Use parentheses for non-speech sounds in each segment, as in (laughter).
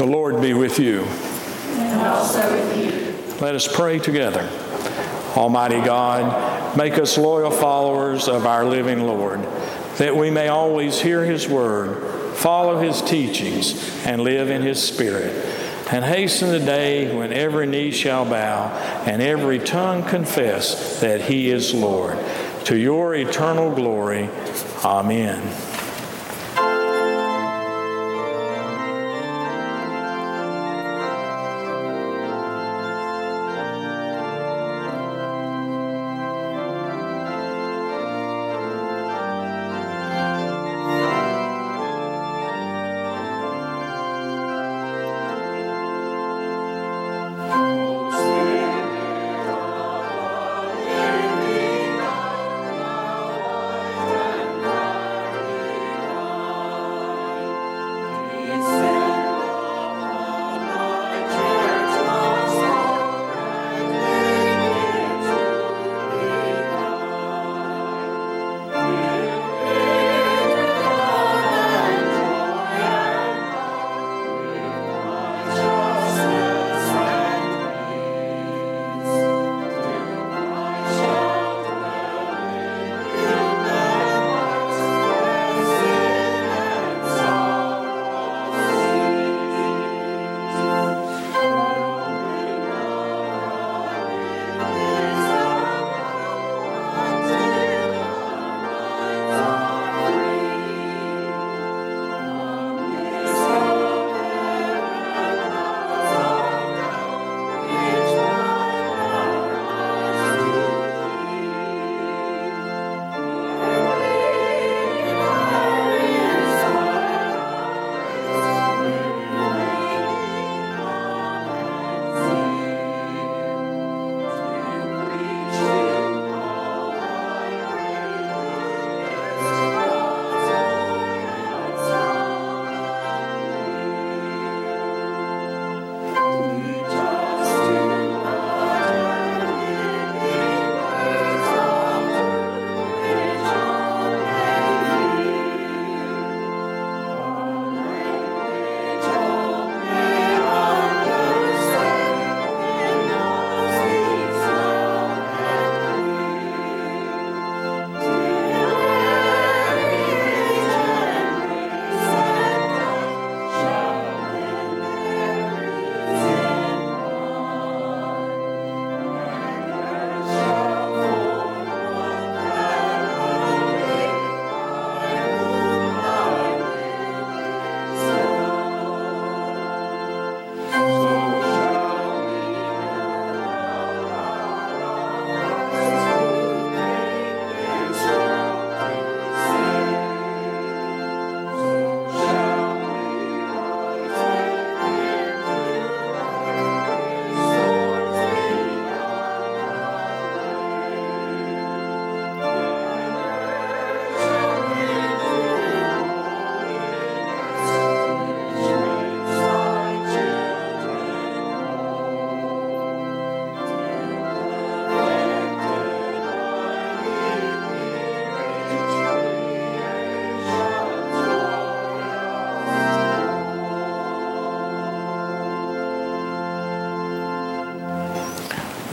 The Lord be with you. And also with you. Let us pray together. Almighty God, make us loyal followers of our living Lord, that we may always hear His word, follow His teachings, and live in His Spirit. And hasten the day when every knee shall bow and every tongue confess that He is Lord. To your eternal glory, Amen.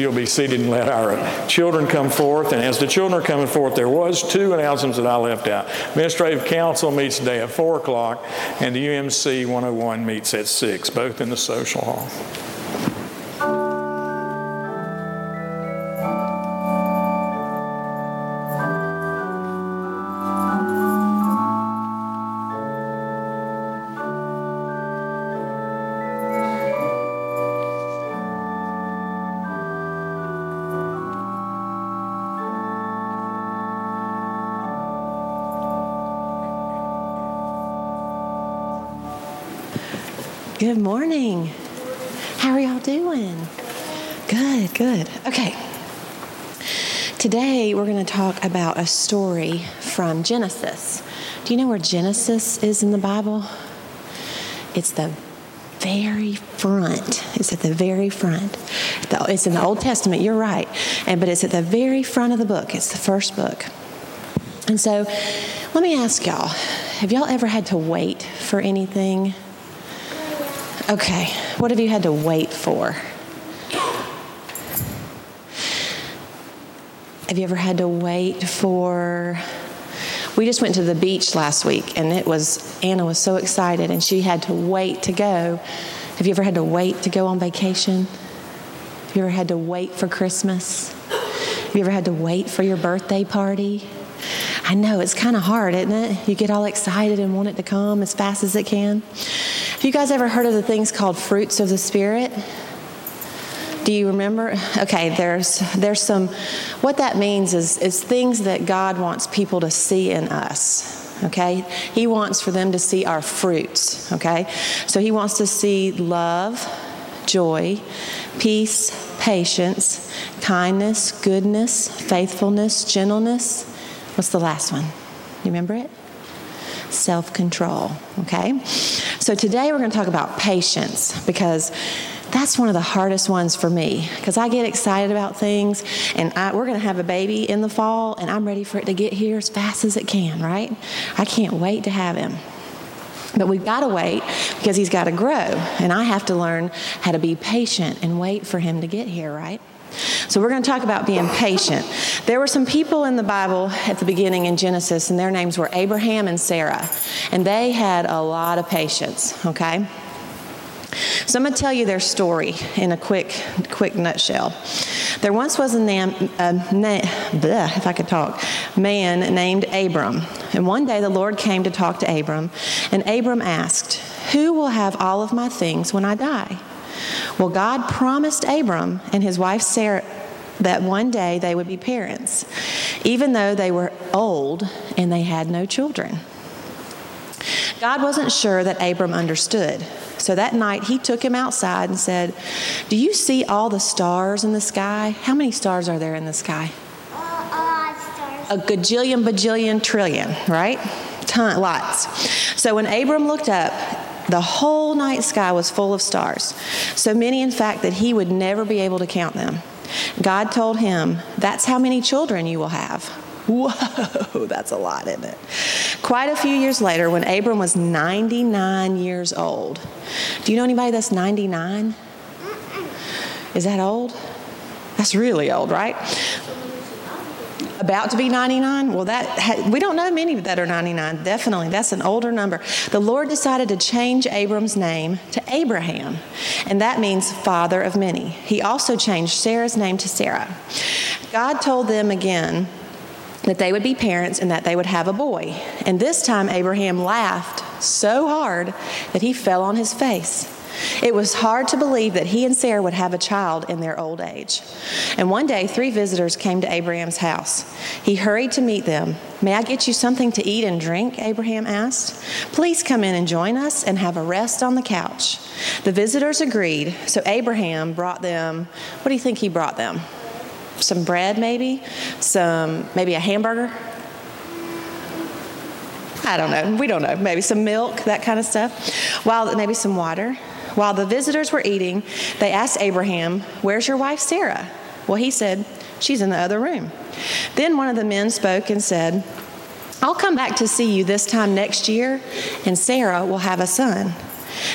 You'll be seated and let our children come forth. And as the children are coming forth, there was two announcements that I left out. Administrative Council meets today at 4 o'clock, and the UMC 101 meets at 6, both in the social hall. Good morning. How are y'all doing? Good, good. Okay. Today we're going to talk about a story from Genesis. Do you know where Genesis is in the Bible? It's the very front. It's at the very front. It's in the Old Testament, you're right. And but it's at the very front of the book. It's the first book. And so let me ask y'all, have y'all ever had to wait for anything? Okay, what have you had to wait for? Have you ever had to wait for? We just went to the beach last week and it was, Anna was so excited and she had to wait to go. Have you ever had to wait to go on vacation? Have you ever had to wait for Christmas? Have you ever had to wait for your birthday party? I know it's kind of hard, isn't it? You get all excited and want it to come as fast as it can. Have you guys ever heard of the things called fruits of the Spirit? Do you remember? Okay, there's there's some what that means is is things that God wants people to see in us. Okay? He wants for them to see our fruits, okay? So he wants to see love, joy, peace, patience, kindness, goodness, faithfulness, gentleness. What's the last one? You remember it? Self control. Okay? So today we're going to talk about patience because that's one of the hardest ones for me because I get excited about things and I, we're going to have a baby in the fall and I'm ready for it to get here as fast as it can, right? I can't wait to have him. But we've got to wait because he's got to grow and I have to learn how to be patient and wait for him to get here, right? So, we're going to talk about being patient. There were some people in the Bible at the beginning in Genesis, and their names were Abraham and Sarah, and they had a lot of patience, okay? So I'm going to tell you their story in a quick, quick nutshell. There once was a, nam, a na, bleh, if I could talk, man named Abram. And one day the Lord came to talk to Abram, and Abram asked, Who will have all of my things when I die? Well, God promised Abram and his wife Sarah that one day they would be parents, even though they were old and they had no children. God wasn't sure that Abram understood. So that night he took him outside and said, Do you see all the stars in the sky? How many stars are there in the sky? A gajillion, bajillion, trillion, right? Ton, lots. So when Abram looked up, the whole night sky was full of stars, so many, in fact, that he would never be able to count them. God told him, That's how many children you will have. (laughs) Whoa, that's a lot, isn't it? Quite a few years later, when Abram was 99 years old, do you know anybody that's 99? Is that old? That's really old, right? About to be 99? Well, that we don't know many that are 99. Definitely, that's an older number. The Lord decided to change Abram's name to Abraham, and that means father of many. He also changed Sarai's name to Sarah. God told them again that they would be parents and that they would have a boy. And this time, Abraham laughed so hard that he fell on his face. It was hard to believe that he and Sarah would have a child in their old age. And one day, three visitors came to Abraham's house. He hurried to meet them. May I get you something to eat and drink? Abraham asked. Please come in and join us and have a rest on the couch. The visitors agreed, so Abraham brought them, what do you think he brought them? some bread, maybe, some maybe a hamburger. I don't know. We don't know. Maybe some milk, that kind of stuff. While maybe some water. While the visitors were eating, they asked Abraham, "Where's your wife Sarah?" Well, he said, "She's in the other room." Then one of the men spoke and said, "I'll come back to see you this time next year, and Sarah will have a son."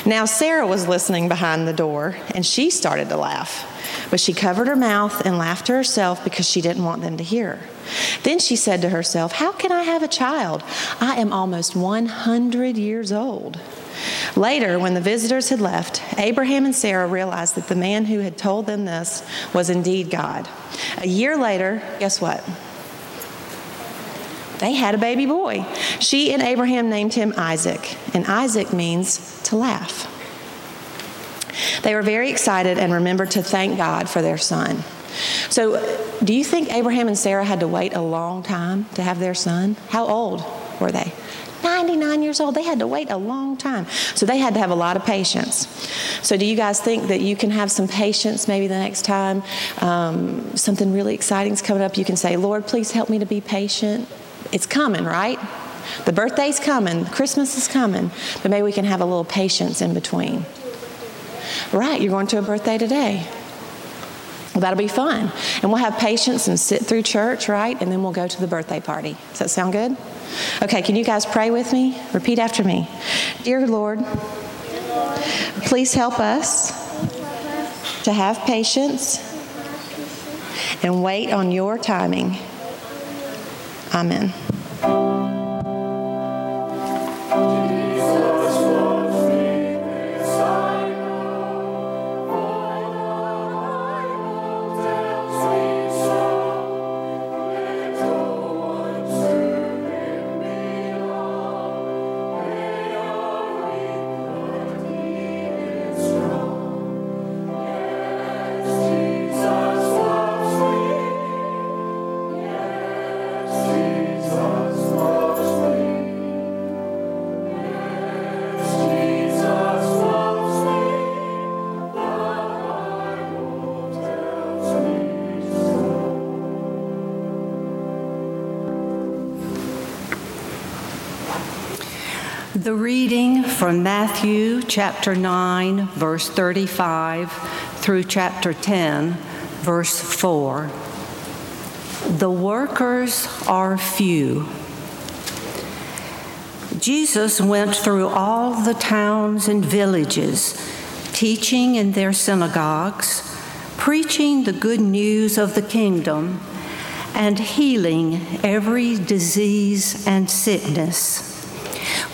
Now Sarah was listening behind the door, and she started to laugh. But she covered her mouth and laughed to herself because she didn't want them to hear. Then she said to herself, How can I have a child? I am almost 100 years old. Later, when the visitors had left, Abraham and Sarah realized that the man who had told them this was indeed God. A year later, guess what? They had a baby boy. She and Abraham named him Isaac, and Isaac means to laugh. They were very excited and remembered to thank God for their son. So, do you think Abraham and Sarah had to wait a long time to have their son? How old were they? 99 years old. They had to wait a long time. So they had to have a lot of patience. So, do you guys think that you can have some patience maybe the next time um, something really exciting is coming up? You can say, Lord, please help me to be patient. It's coming, right? The birthday's coming, Christmas is coming, but maybe we can have a little patience in between. Right, you're going to a birthday today. Well, that'll be fun. And we'll have patience and sit through church, right? And then we'll go to the birthday party. Does that sound good? Okay, can you guys pray with me? Repeat after me. Dear Lord, please help us to have patience and wait on your timing. Amen. The reading from Matthew chapter 9, verse 35 through chapter 10, verse 4. The workers are few. Jesus went through all the towns and villages, teaching in their synagogues, preaching the good news of the kingdom, and healing every disease and sickness.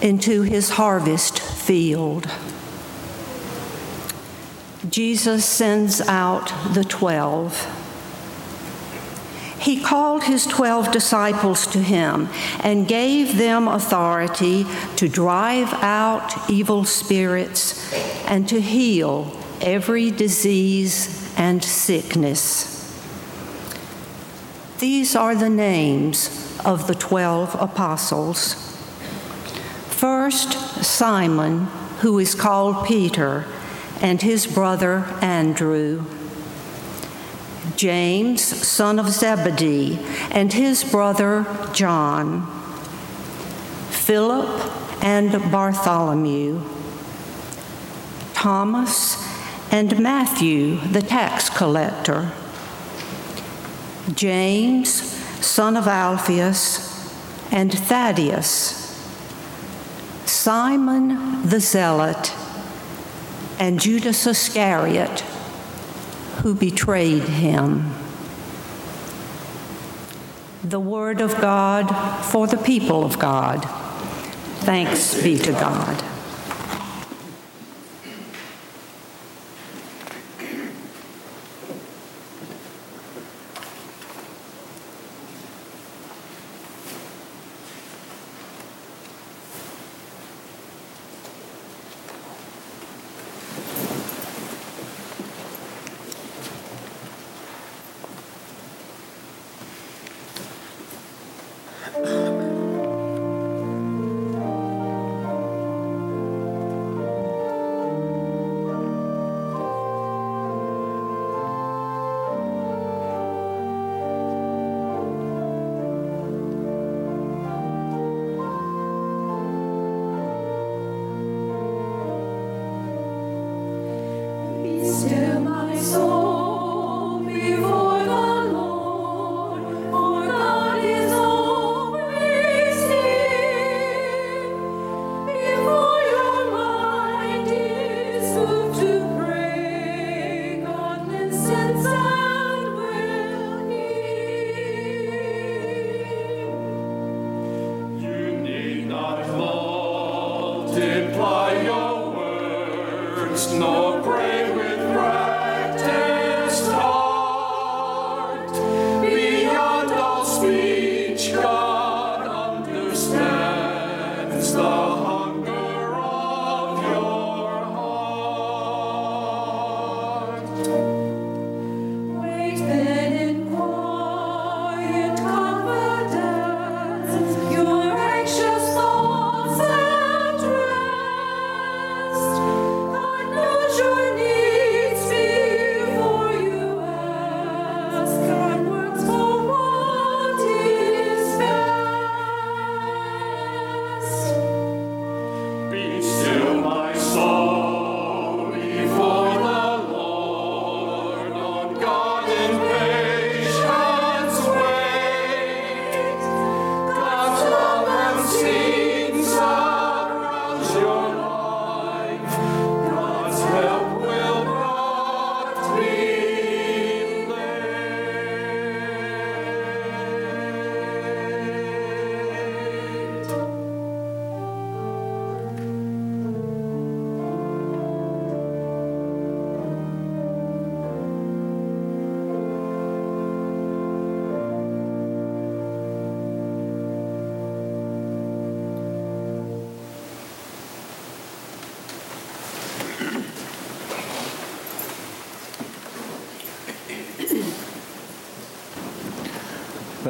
into his harvest field. Jesus sends out the twelve. He called his twelve disciples to him and gave them authority to drive out evil spirits and to heal every disease and sickness. These are the names of the twelve apostles. First, Simon, who is called Peter, and his brother Andrew. James, son of Zebedee, and his brother John. Philip and Bartholomew. Thomas and Matthew, the tax collector. James, son of Alphaeus, and Thaddeus. Simon the Zealot, and Judas Iscariot, who betrayed him. The Word of God for the people of God. Thanks be to God.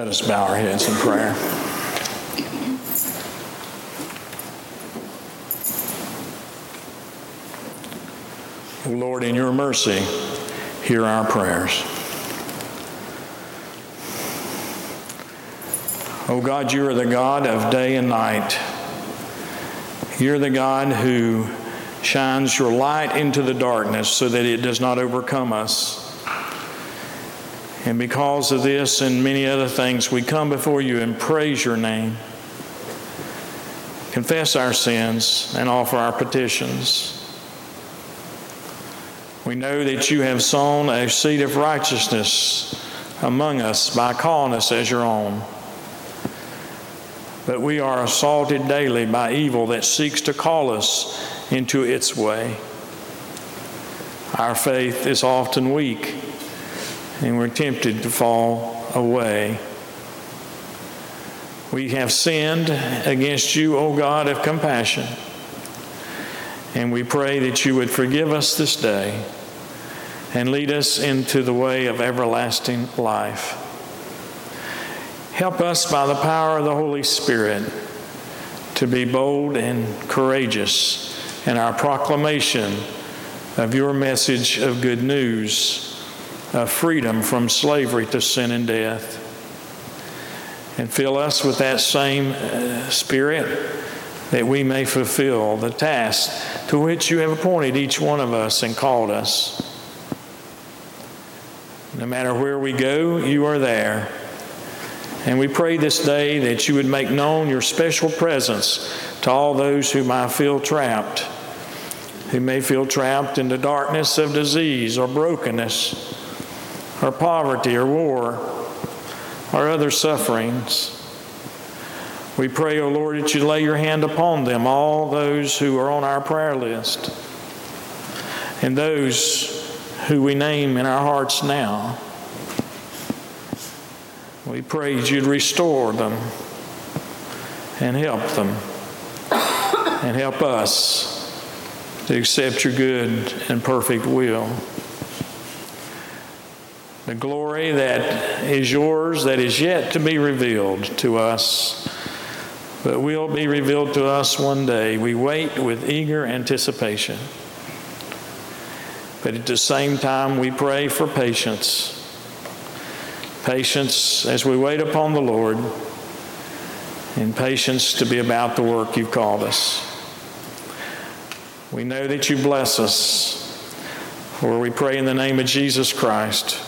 Let us bow our heads in prayer. Lord, in your mercy, hear our prayers. Oh God, you are the God of day and night. You're the God who shines your light into the darkness so that it does not overcome us. And because of this and many other things, we come before you and praise your name, confess our sins, and offer our petitions. We know that you have sown a seed of righteousness among us by calling us as your own. But we are assaulted daily by evil that seeks to call us into its way. Our faith is often weak and we're tempted to fall away. We have sinned against you, O God of compassion, and we pray that you would forgive us this day and lead us into the way of everlasting life. Help us by the power of the Holy Spirit to be bold and courageous in our proclamation of your message of good news, freedom from slavery to sin and death. And fill us with that same uh, spirit that we may fulfill the task to which you have appointed each one of us and called us. No matter where we go, you are there. And we pray this day that you would make known your special presence to all those who might feel trapped, who may feel trapped in the darkness of disease or brokenness or poverty or war or other sufferings. We pray, O oh Lord, that you lay your hand upon them, all those who are on our prayer list, and those who we name in our hearts now. We pray that you'd restore them and help them and help us to accept your good and perfect will. The glory that is yours, that is yet to be revealed to us but will be revealed to us one day. We wait with eager anticipation. But at the same time, we pray for patience. Patience as we wait upon the Lord, and patience to be about the work you've called us. We know that you bless us, for we pray in the name of Jesus Christ,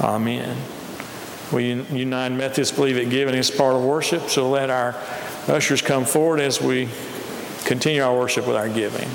Amen. We United Methodists believe that giving is part of worship, so let our Ushers come forward as we continue our worship with our giving.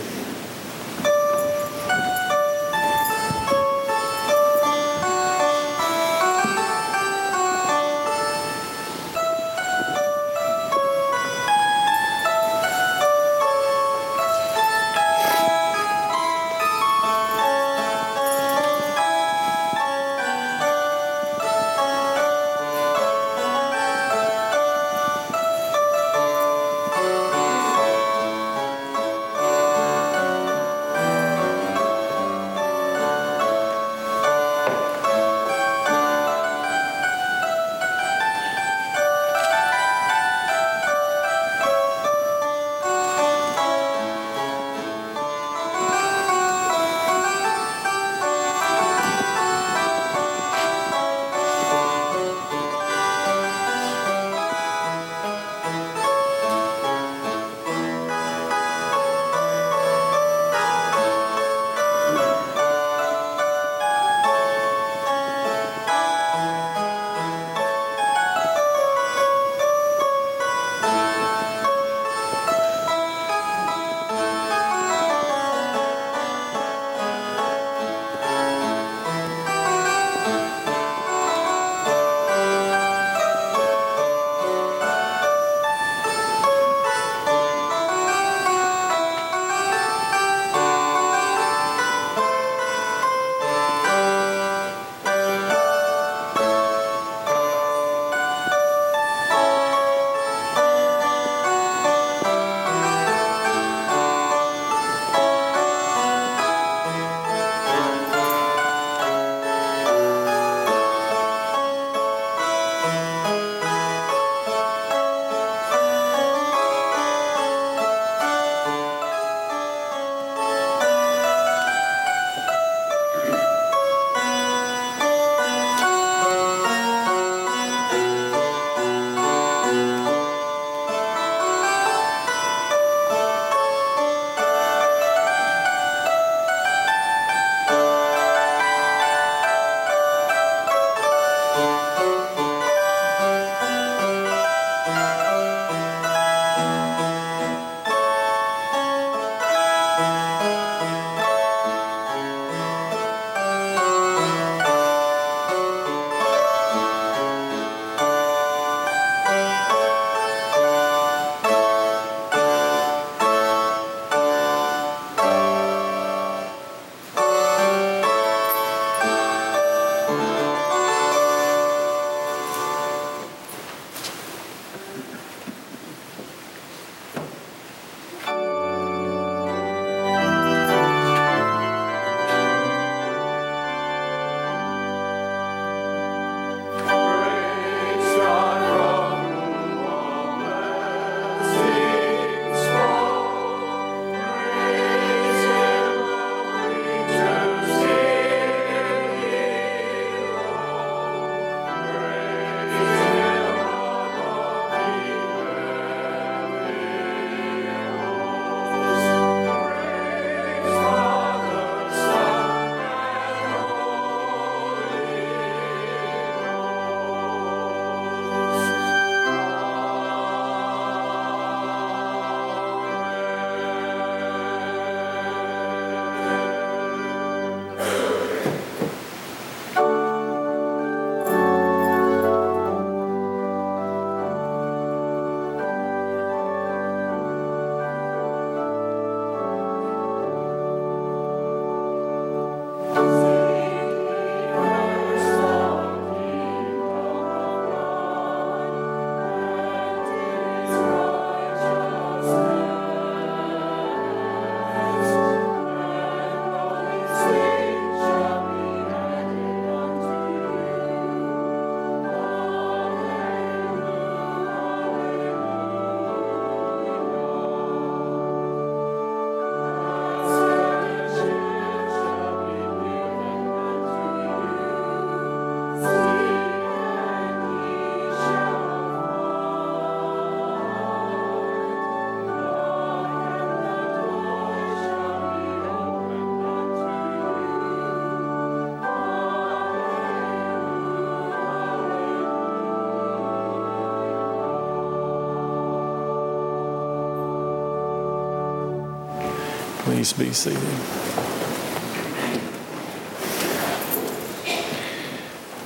Please be seated.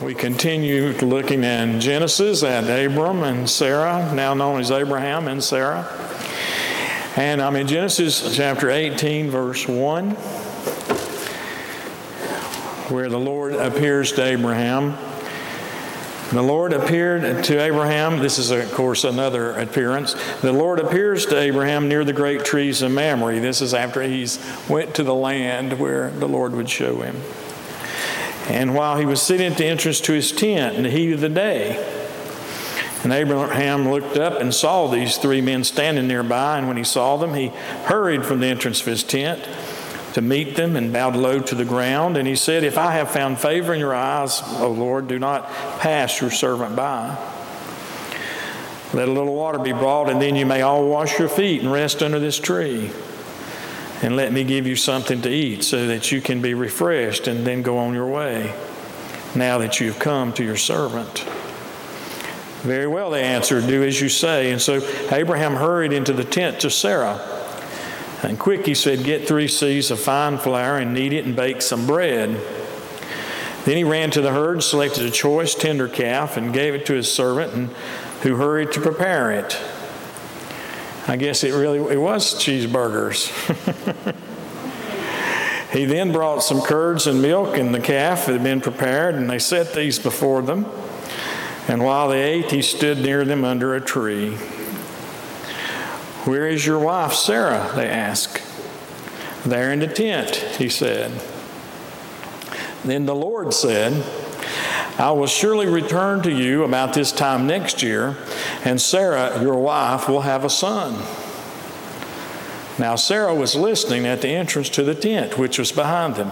We continue looking in Genesis at Abram and Sarai, now known as Abraham and Sarah. And I'm in Genesis chapter 18, verse 1, where the Lord appears to Abraham. The Lord appeared to Abraham. This is, of course, another appearance. The Lord appears to Abraham near the great trees of Mamre. This is after he's went to the land where the Lord would show him. And while he was sitting at the entrance to his tent in the heat of the day, and Abraham looked up and saw these three men standing nearby. And when he saw them, he hurried from the entrance of his tent to meet them and bowed low to the ground. And he said, If I have found favor in your eyes, O Lord, do not pass your servant by. Let a little water be brought, and then you may all wash your feet and rest under this tree. And let me give you something to eat so that you can be refreshed and then go on your way now that you've come to your servant. Very well, they answered, Do as you say. And so Abraham hurried into the tent to Sarah. And quick, he said, Get three seahs of fine flour and knead it and bake some bread. Then he ran to the herd, selected a choice tender calf, and gave it to his servant, and who hurried to prepare it. I guess it really it was cheeseburgers. (laughs) he then brought some curds and milk and the calf that had been prepared, and they set these before them. And while they ate, he stood near them under a tree. Where is your wife, Sarah? They asked. There in the tent, he said. Then the Lord said, I will surely return to you about this time next year, and Sarah, your wife, will have a son. Now, Sarah was listening at the entrance to the tent, which was behind them.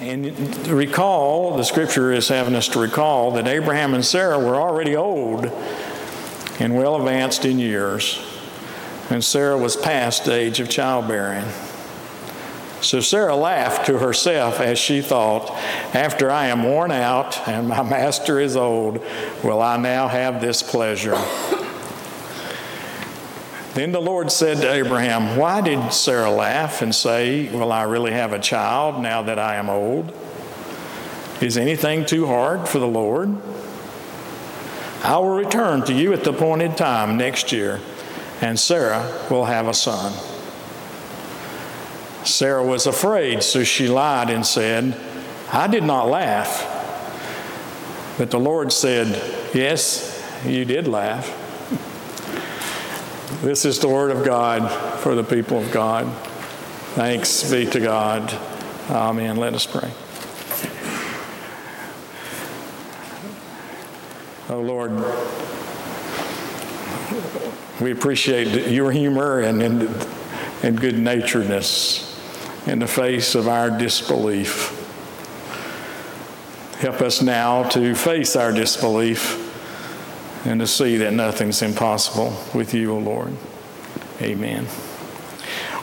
And recall, the scripture is having us to recall that Abraham and Sarah were already old and well advanced in years, and Sarah was past the age of childbearing. So Sarah laughed to herself as she thought, After I am worn out and my (laughs) master is old, will I now have this pleasure? Then the Lord said to Abraham, Why did Sarah laugh and say, Will I really have a child now that I am old? Is anything too hard for the Lord? I will return to you at the appointed time next year, and Sarah will have a son. Sarah was afraid, so she lied and said, I did not laugh. But the Lord said, Yes, you did laugh. This is the word of God for the people of God. Thanks be to God. Amen. Let us pray. Oh Lord, we appreciate your humor and, and, and good naturedness in the face of our disbelief. Help us now to face our disbelief and to see that nothing's impossible with you, O oh Lord. Amen.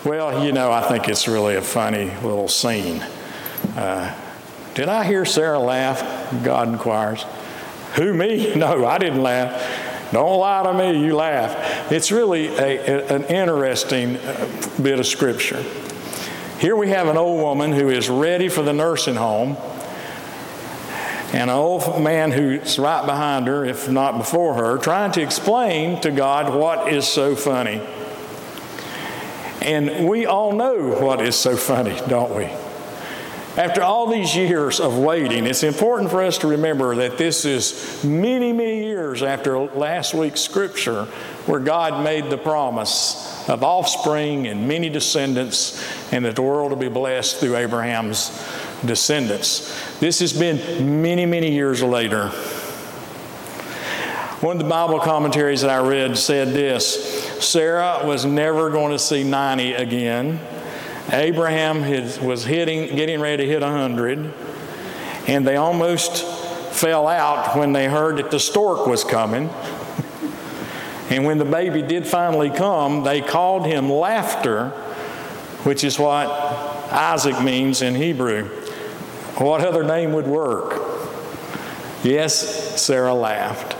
Well, you know, I think it's really a funny little scene. Uh, did I hear Sarah laugh? God inquires. Who, me? (laughs) No, I didn't laugh. Don't lie to me, you laugh. It's really a, a, an interesting uh, bit of scripture. Here we have an old woman who is ready for the nursing home, and an old man who's right behind her, if not before her, trying to explain to God what is so funny. And we all know what is so funny, don't we? After all these years of waiting, it's important for us to remember that this is many, many years after last week's scripture where God made the promise of offspring and many descendants and that the world will be blessed through Abraham's descendants. This has been many, many years later. One of the Bible commentaries that I read said this Sarah was never going to see 90 again. Abraham was hitting, getting ready to hit 100, and they almost fell out when they heard that the stork was coming. And when the baby did finally come, they called him laughter, which is what Isaac means in Hebrew. What other name would work? Yes, Sarah laughed.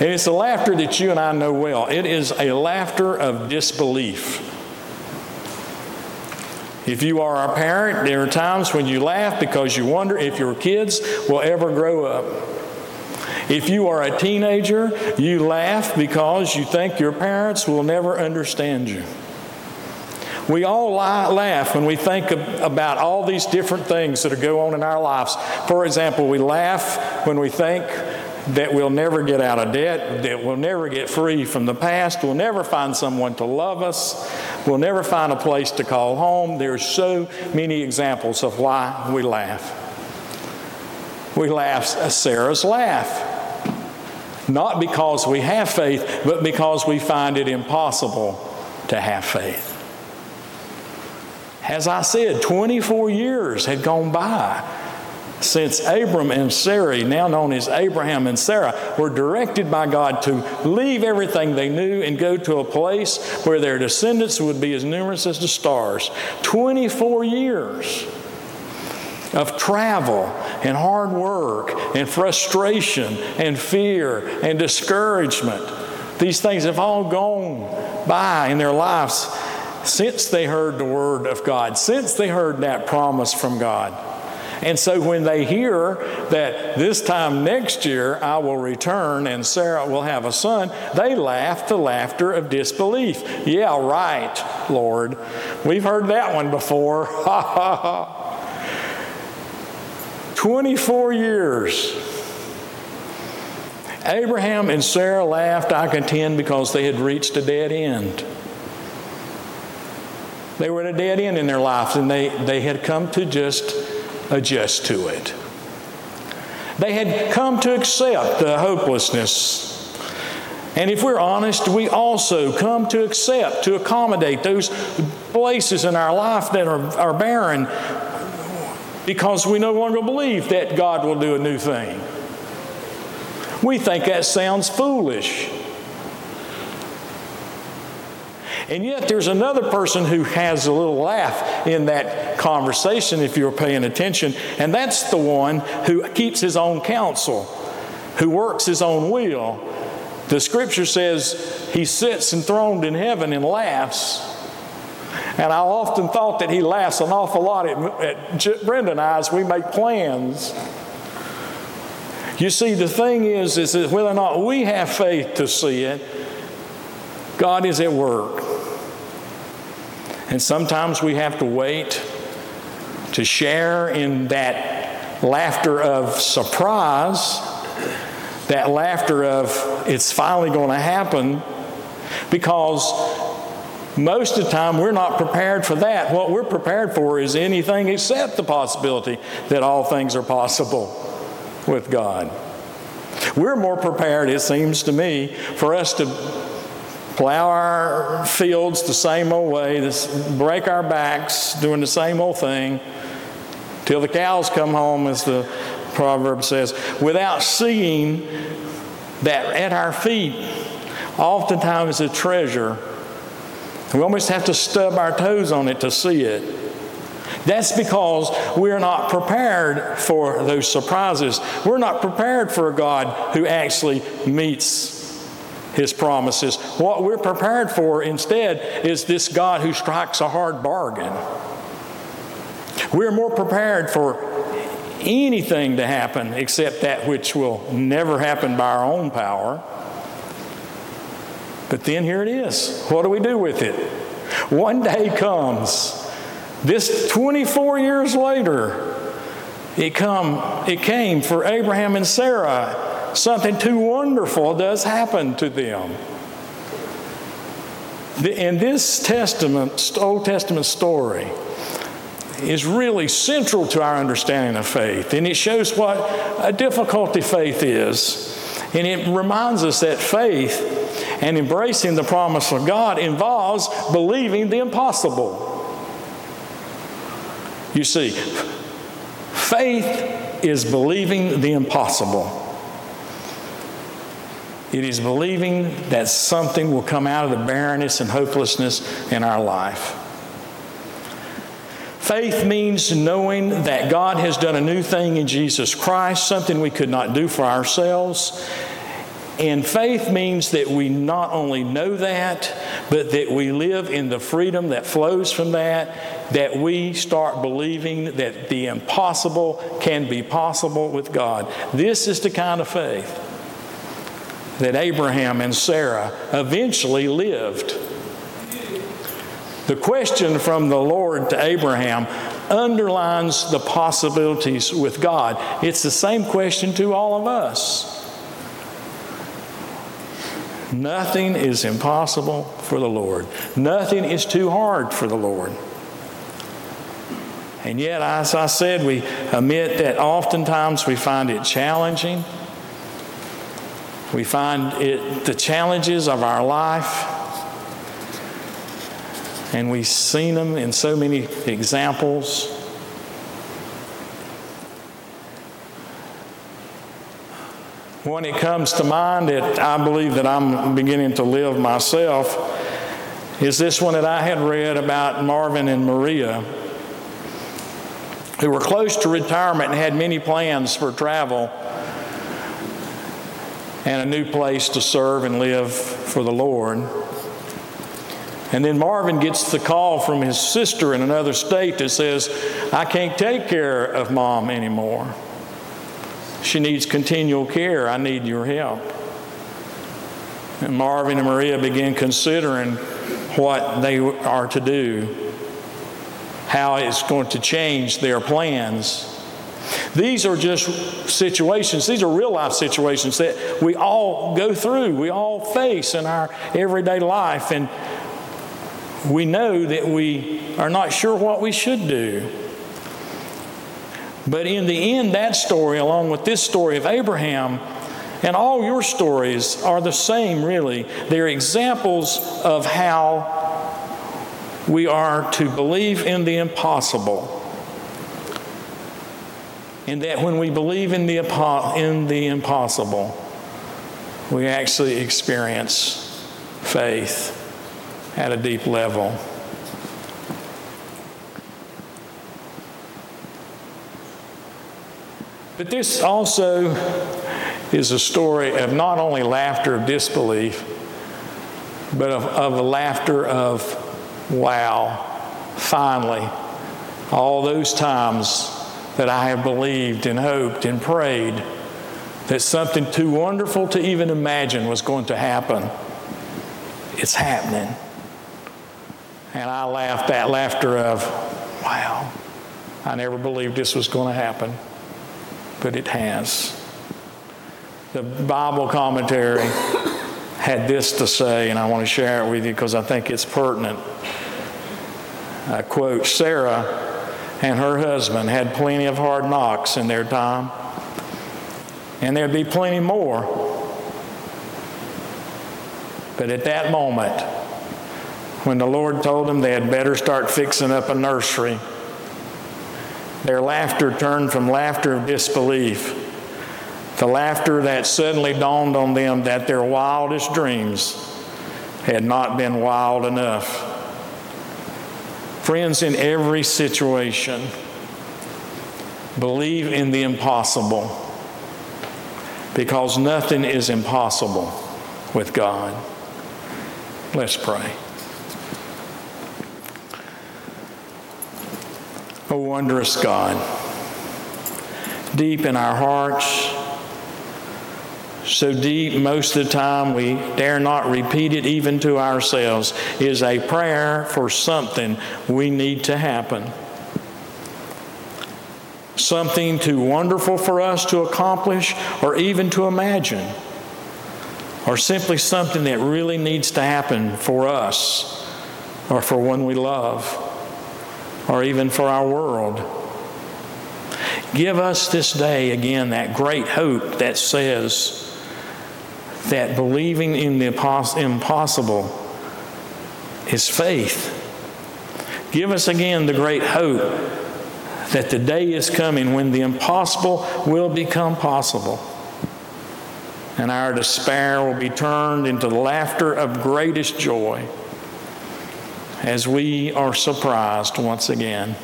And it's a laughter that you and I know well. It is a laughter of disbelief. If you are a parent, there are times when you laugh because you wonder if your kids will ever grow up. If you are a teenager, you laugh because you think your parents will never understand you. We all laugh when we think about all these different things that are going on in our lives. For example, we laugh when we think that we'll never get out of debt, that we'll never get free from the past, we'll never find someone to love us, we'll never find a place to call home. There's so many examples of why we laugh. We laugh Sarah's laugh. Not because we have faith, but because we find it impossible to have faith. As I said, 24 years had gone by since Abram and Sarai, now known as Abraham and Sarah, were directed by God to leave everything they knew and go to a place where their descendants would be as numerous as the stars. 24 years of travel and hard work and frustration and fear and discouragement. These things have all gone by in their lives since they heard the word of God, since they heard that promise from God. And so when they hear that this time next year I will return and Sarah will have a son, they laugh the laughter of disbelief. Yeah, right, Lord. We've heard that one before. (laughs) 24 years. Abraham and Sarah laughed, I contend, because they had reached a dead end. They were at a dead end in their lives and they, they had come to just adjust to it. They had come to accept the hopelessness. And if we're honest, we also come to accept, to accommodate those places in our life that are, are barren because we no longer believe that God will do a new thing. We think that sounds foolish. And yet, there's another person who has a little laugh in that conversation if you're paying attention, and that's the one who keeps his own counsel, who works his own will. The scripture says he sits enthroned in heaven and laughs. And I often thought that he laughs an awful lot at, at Brenda and I as we make plans. You see, the thing is, is that whether or not we have faith to see it, God is at work. And sometimes we have to wait to share in that laughter of surprise, that laughter of it's finally going to happen, because most of the time we're not prepared for that. What we're prepared for is anything except the possibility that all things are possible with God. We're more prepared, it seems to me, for us to plow our fields the same old way, break our backs doing the same old thing till the cows come home, as the proverb says, without seeing that at our feet oftentimes is a treasure. We almost have to stub our toes on it to see it. That's because we're not prepared for those surprises. We're not prepared for a God who actually meets his promises. What we're prepared for instead is this God who strikes a hard bargain. We're more prepared for anything to happen except that which will never happen by our own power. But then here it is. What do we do with it? One day comes. This 24 years later, it come it came for Abraham and Sarah something too wonderful does happen to them. In this Testament, Old Testament story, is really central to our understanding of faith. And it shows what a difficulty faith is. And it reminds us that faith and embracing the promise of God involves believing the impossible. You see, faith is believing the impossible. It is believing that something will come out of the barrenness and hopelessness in our life. Faith means knowing that God has done a new thing in Jesus Christ, something we could not do for ourselves. And faith means that we not only know that, but that we live in the freedom that flows from that, that we start believing that the impossible can be possible with God. This is the kind of faith that Abraham and Sarah eventually lived. The question from the Lord to Abraham underlines the possibilities with God. It's the same question to all of us. Nothing is impossible for the Lord. Nothing is too hard for the Lord. And yet, as I said, we admit that oftentimes we find it challenging. We find it the challenges of our life, and we've seen them in so many examples. When it comes to mind that I believe that I'm beginning to live myself is this one that I had read about Marvin and Maria, who were close to retirement and had many plans for travel and a new place to serve and live for the Lord. And then Marvin gets the call from his sister in another state that says, I can't take care of mom anymore. She needs continual care. I need your help. And Marvin and Maria begin considering what they are to do, how it's going to change their plans. These are just situations, these are real life situations that we all go through, we all face in our everyday life, and we know that we are not sure what we should do. But in the end, that story, along with this story of Abraham, and all your stories are the same, really. They're examples of how we are to believe in the impossible. And that when we believe in the, in the impossible, we actually experience faith at a deep level. But this also is a story of not only laughter of disbelief, but of, of a laughter of, wow, finally, all those times that I have believed and hoped and prayed that something too wonderful to even imagine was going to happen. It's happening. And I laughed that laughter of, wow, I never believed this was going to happen but it has. The Bible commentary had this to say, and I want to share it with you because I think it's pertinent. I quote Sarah and her husband had plenty of hard knocks in their time, and there'd be plenty more. But at that moment, when the Lord told them they had better start fixing up a nursery, their laughter turned from laughter of disbelief to laughter that suddenly dawned on them that their wildest dreams had not been wild enough. Friends, in every situation, believe in the impossible because nothing is impossible with God. Let's pray. O wondrous God, deep in our hearts, so deep most of the time we dare not repeat it even to ourselves, is a prayer for something we need to happen. Something too wonderful for us to accomplish or even to imagine, or simply something that really needs to happen for us or for one we love or even for our world. Give us this day again that great hope that says that believing in the impossible is faith. Give us again the great hope that the day is coming when the impossible will become possible. And our despair will be turned into laughter of greatest joy as we are surprised once again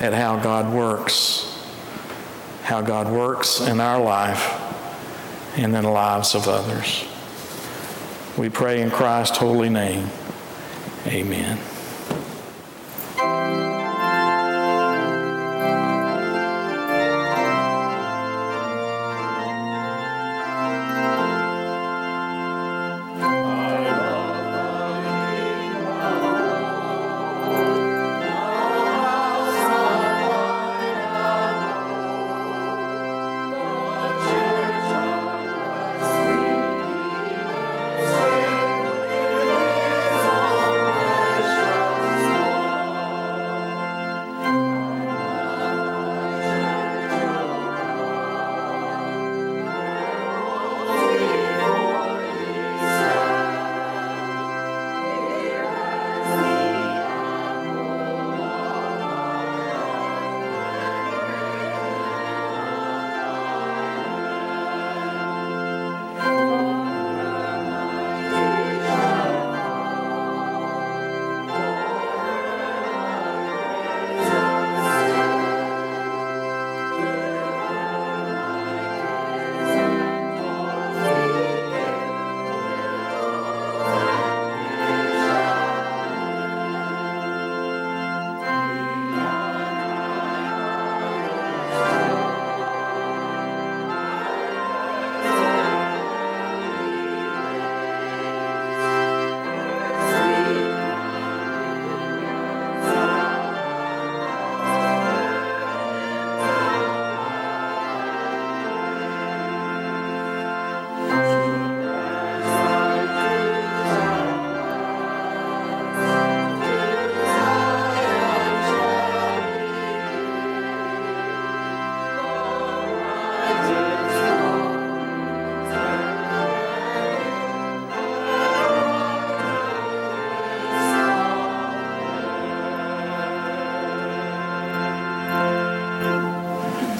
at how God works, how God works in our life and in the lives of others. We pray in Christ's holy name. Amen.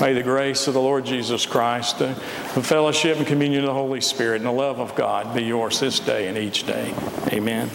May the grace of the Lord Jesus Christ, the fellowship and communion of the Holy Spirit, and the love of God be yours this day and each day. Amen.